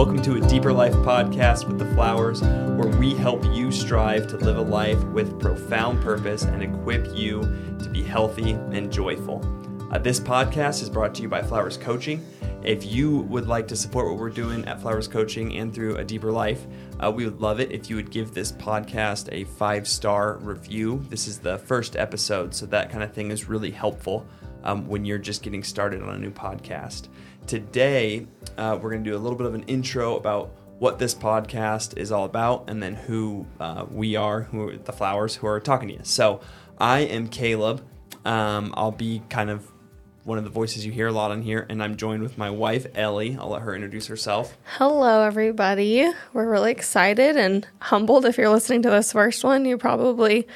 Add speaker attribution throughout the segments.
Speaker 1: Welcome to a Deeper Life podcast with the Flowers, where we help you strive to live a life with profound purpose and equip you to be healthy and joyful. Uh, this podcast is brought to you by Flowers Coaching. If you would like to support what we're doing at Flowers Coaching and through a deeper life, uh, we would love it if you would give this podcast a five star review. This is the first episode, so that kind of thing is really helpful um, when you're just getting started on a new podcast. Today, uh, we're going to do a little bit of an intro about what this podcast is all about and then who uh, we are, who are the flowers who are talking to you. So, I am Caleb. Um, I'll be kind of one of the voices you hear a lot on here, and I'm joined with my wife, Ellie. I'll let her introduce herself.
Speaker 2: Hello, everybody. We're really excited and humbled. If you're listening to this first one, you probably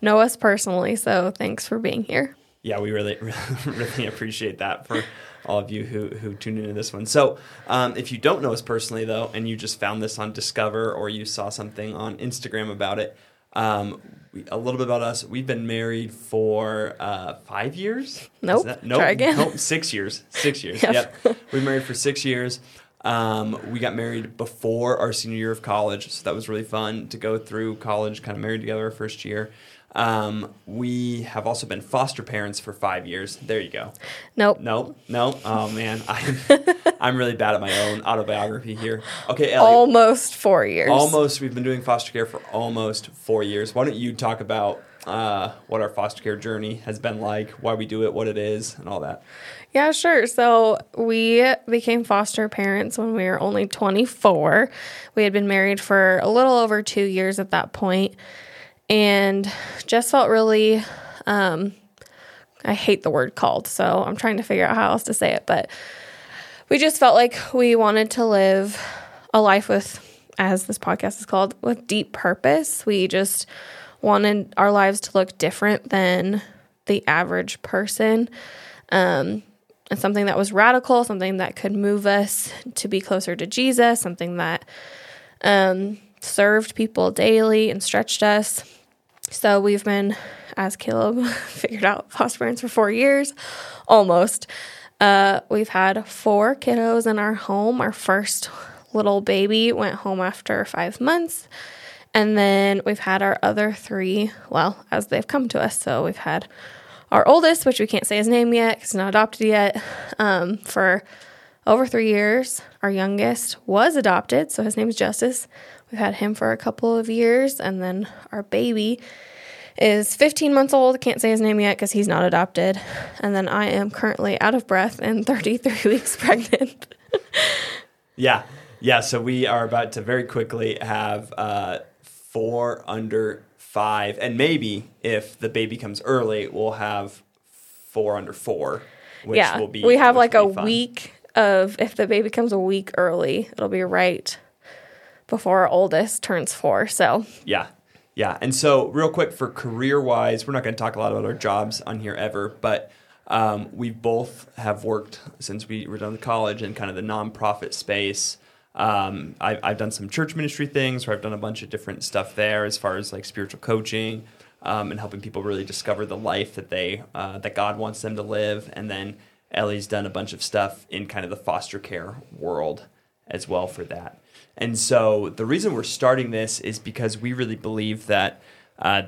Speaker 2: know us personally. So thanks for being here.
Speaker 1: Yeah, we really, really appreciate that for all of you who, who tuned into this one. So, um, if you don't know us personally, though, and you just found this on Discover or you saw something on Instagram about it, um, we, a little bit about us. We've been married for uh, five years.
Speaker 2: Nope.
Speaker 1: That, nope.
Speaker 2: Try again.
Speaker 1: Nope. Six years. Six years.
Speaker 2: Yep.
Speaker 1: yep. We married for six years. Um, we got married before our senior year of college, so that was really fun to go through college, kind of married together our first year. Um, we have also been foster parents for five years. There you go.
Speaker 2: Nope.
Speaker 1: Nope. Nope. Oh man, I'm I'm really bad at my own autobiography here. Okay, Ellie.
Speaker 2: Almost four years.
Speaker 1: Almost. We've been doing foster care for almost four years. Why don't you talk about uh, what our foster care journey has been like, why we do it, what it is, and all that?
Speaker 2: Yeah, sure. So we became foster parents when we were only 24. We had been married for a little over two years at that point and just felt really um, I hate the word called, so I'm trying to figure out how else to say it, but we just felt like we wanted to live a life with as this podcast is called with deep purpose. We just wanted our lives to look different than the average person. Um, and something that was radical, something that could move us to be closer to Jesus, something that um, served people daily and stretched us. So we've been, as Caleb figured out, foster parents for four years, almost. Uh, we've had four kiddos in our home. Our first little baby went home after five months. And then we've had our other three, well, as they've come to us. So we've had our oldest, which we can't say his name yet because he's not adopted yet, um, for over three years. Our youngest was adopted, so his name is Justice. We've had him for a couple of years, and then our baby is 15 months old. Can't say his name yet because he's not adopted. And then I am currently out of breath and 33 weeks pregnant.
Speaker 1: yeah, yeah. So we are about to very quickly have uh, four under five, and maybe if the baby comes early, we'll have four under four.
Speaker 2: Which yeah, will be, we have like a fun. week of if the baby comes a week early, it'll be right before our oldest turns four. So
Speaker 1: yeah, yeah. And so real quick for career wise, we're not going to talk a lot about our jobs on here ever, but um, we both have worked since we were done with college in kind of the nonprofit space. Um, I, I've done some church ministry things where I've done a bunch of different stuff there as far as like spiritual coaching um, and helping people really discover the life that they uh, that God wants them to live. And then Ellie's done a bunch of stuff in kind of the foster care world as well for that. And so the reason we're starting this is because we really believe that uh,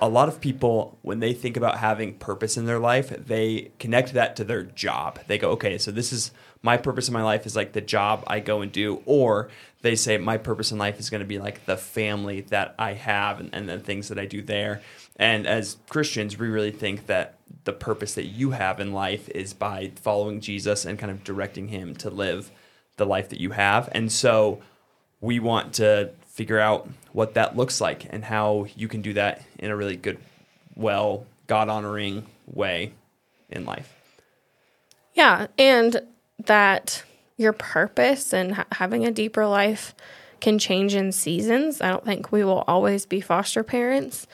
Speaker 1: a lot of people, when they think about having purpose in their life, they connect that to their job. They go, okay, so this is my purpose in my life is like the job I go and do. Or they say, my purpose in life is going to be like the family that I have and, and the things that I do there. And as Christians, we really think that the purpose that you have in life is by following Jesus and kind of directing him to live the life that you have. And so we want to figure out what that looks like and how you can do that in a really good, well, God honoring way in life.
Speaker 2: Yeah. And that your purpose and ha- having a deeper life can change in seasons. I don't think we will always be foster parents.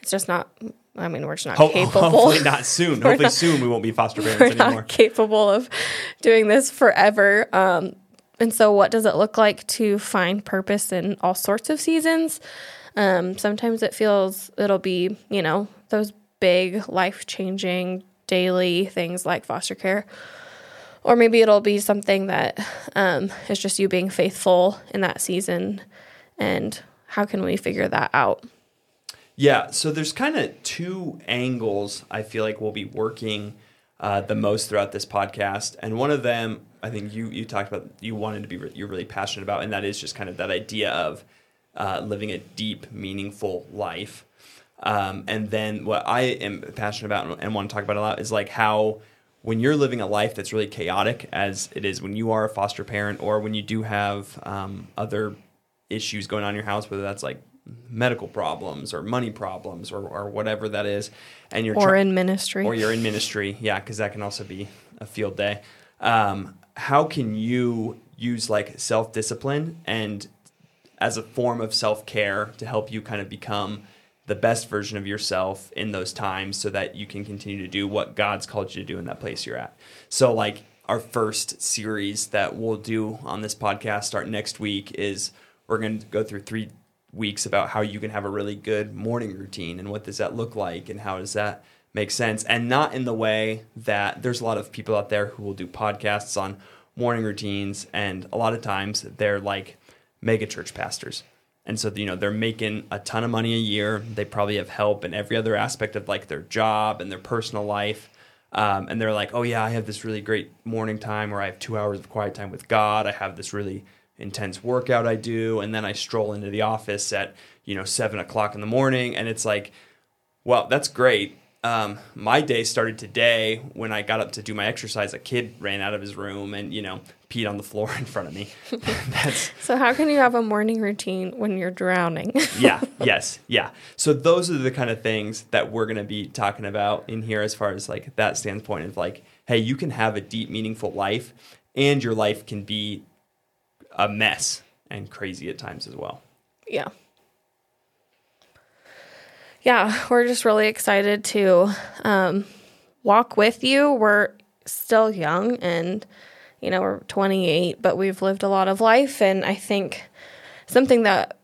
Speaker 2: It's just not. I mean, we're just not Ho- capable.
Speaker 1: Hopefully, not soon. hopefully, not, soon we won't be foster parents
Speaker 2: we're
Speaker 1: anymore.
Speaker 2: Not capable of doing this forever. Um, and so, what does it look like to find purpose in all sorts of seasons? Um, sometimes it feels it'll be, you know, those big life changing daily things like foster care. or maybe it'll be something that um, is just you being faithful in that season. And how can we figure that out?
Speaker 1: Yeah, so there's kind of two angles I feel like we'll be working uh, the most throughout this podcast, and one of them I think you you talked about you wanted to be re- you're really passionate about, and that is just kind of that idea of uh, living a deep, meaningful life. Um, and then what I am passionate about and want to talk about a lot is like how when you're living a life that's really chaotic, as it is when you are a foster parent, or when you do have um, other issues going on in your house, whether that's like medical problems or money problems or, or whatever that is, and you're
Speaker 2: or in ministry,
Speaker 1: or you're in ministry, yeah, because that can also be a field day. Um, how can you use like self discipline and as a form of self care to help you kind of become the best version of yourself in those times so that you can continue to do what God's called you to do in that place you're at. So, like, our first series that we'll do on this podcast start next week is we're going to go through three weeks about how you can have a really good morning routine and what does that look like and how does that make sense and not in the way that there's a lot of people out there who will do podcasts on morning routines and a lot of times they're like mega church pastors. And so you know they're making a ton of money a year. They probably have help in every other aspect of like their job and their personal life. Um, and they're like oh yeah i have this really great morning time where i have two hours of quiet time with god. I have this really intense workout i do. And then i stroll into the office at you know seven o'clock in the morning and it's like well that's great um, my day started today when I got up to do my exercise. A kid ran out of his room and you know peed on the floor in front of me. That's
Speaker 2: so how can you have a morning routine when you're drowning?
Speaker 1: yeah, yes, yeah. So those are the kind of things that we're going to be talking about in here, as far as like that standpoint of like, hey, you can have a deep, meaningful life, and your life can be a mess and crazy at times as well.
Speaker 2: Yeah yeah, we're just really excited to um, walk with you. We're still young and, you know, we're 28, but we've lived a lot of life. And I think something that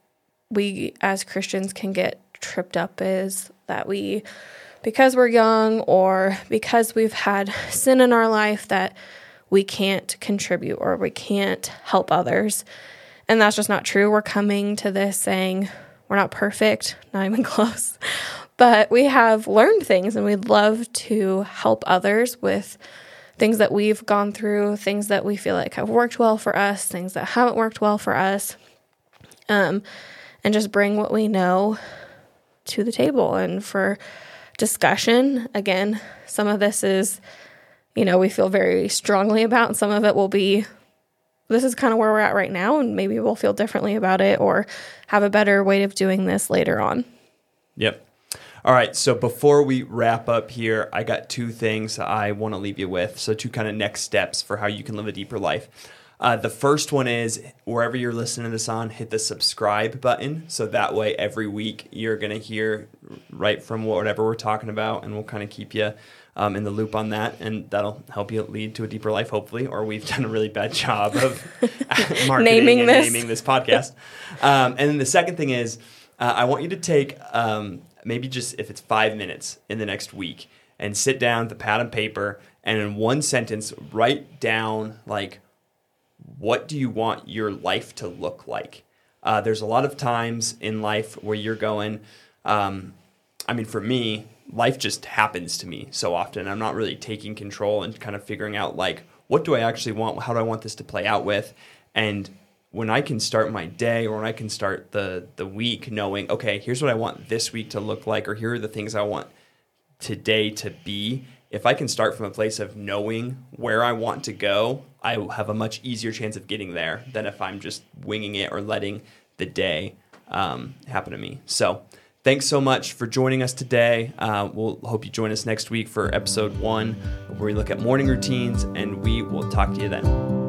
Speaker 2: we as Christians can get tripped up is that we, because we're young or because we've had sin in our life, that we can't contribute or we can't help others. And that's just not true. We're coming to this saying, we're not perfect, not even close, but we have learned things and we'd love to help others with things that we've gone through, things that we feel like have worked well for us, things that haven't worked well for us, um, and just bring what we know to the table and for discussion. Again, some of this is, you know, we feel very strongly about, and some of it will be this is kind of where we're at right now, and maybe we'll feel differently about it or have a better way of doing this later on.
Speaker 1: Yep. All right. So before we wrap up here, I got two things I want to leave you with. So, two kind of next steps for how you can live a deeper life. Uh, the first one is wherever you're listening to this on, hit the subscribe button. So that way, every week you're going to hear right from whatever we're talking about, and we'll kind of keep you um, in the loop on that, and that'll help you lead to a deeper life, hopefully. Or we've done a really bad job of marketing
Speaker 2: naming
Speaker 1: and
Speaker 2: this.
Speaker 1: naming this podcast. Um, and then the second thing is, uh, I want you to take um, maybe just if it's five minutes in the next week and sit down with a pad and paper and in one sentence write down like what do you want your life to look like. Uh, there's a lot of times in life where you're going. Um, I mean, for me, life just happens to me so often. I'm not really taking control and kind of figuring out like what do I actually want? How do I want this to play out with? And when I can start my day or when I can start the the week knowing, okay, here's what I want this week to look like, or here are the things I want today to be. If I can start from a place of knowing where I want to go, I have a much easier chance of getting there than if I'm just winging it or letting the day um, happen to me. So, thanks so much for joining us today. Uh, we'll hope you join us next week for episode one, where we look at morning routines, and we will talk to you then.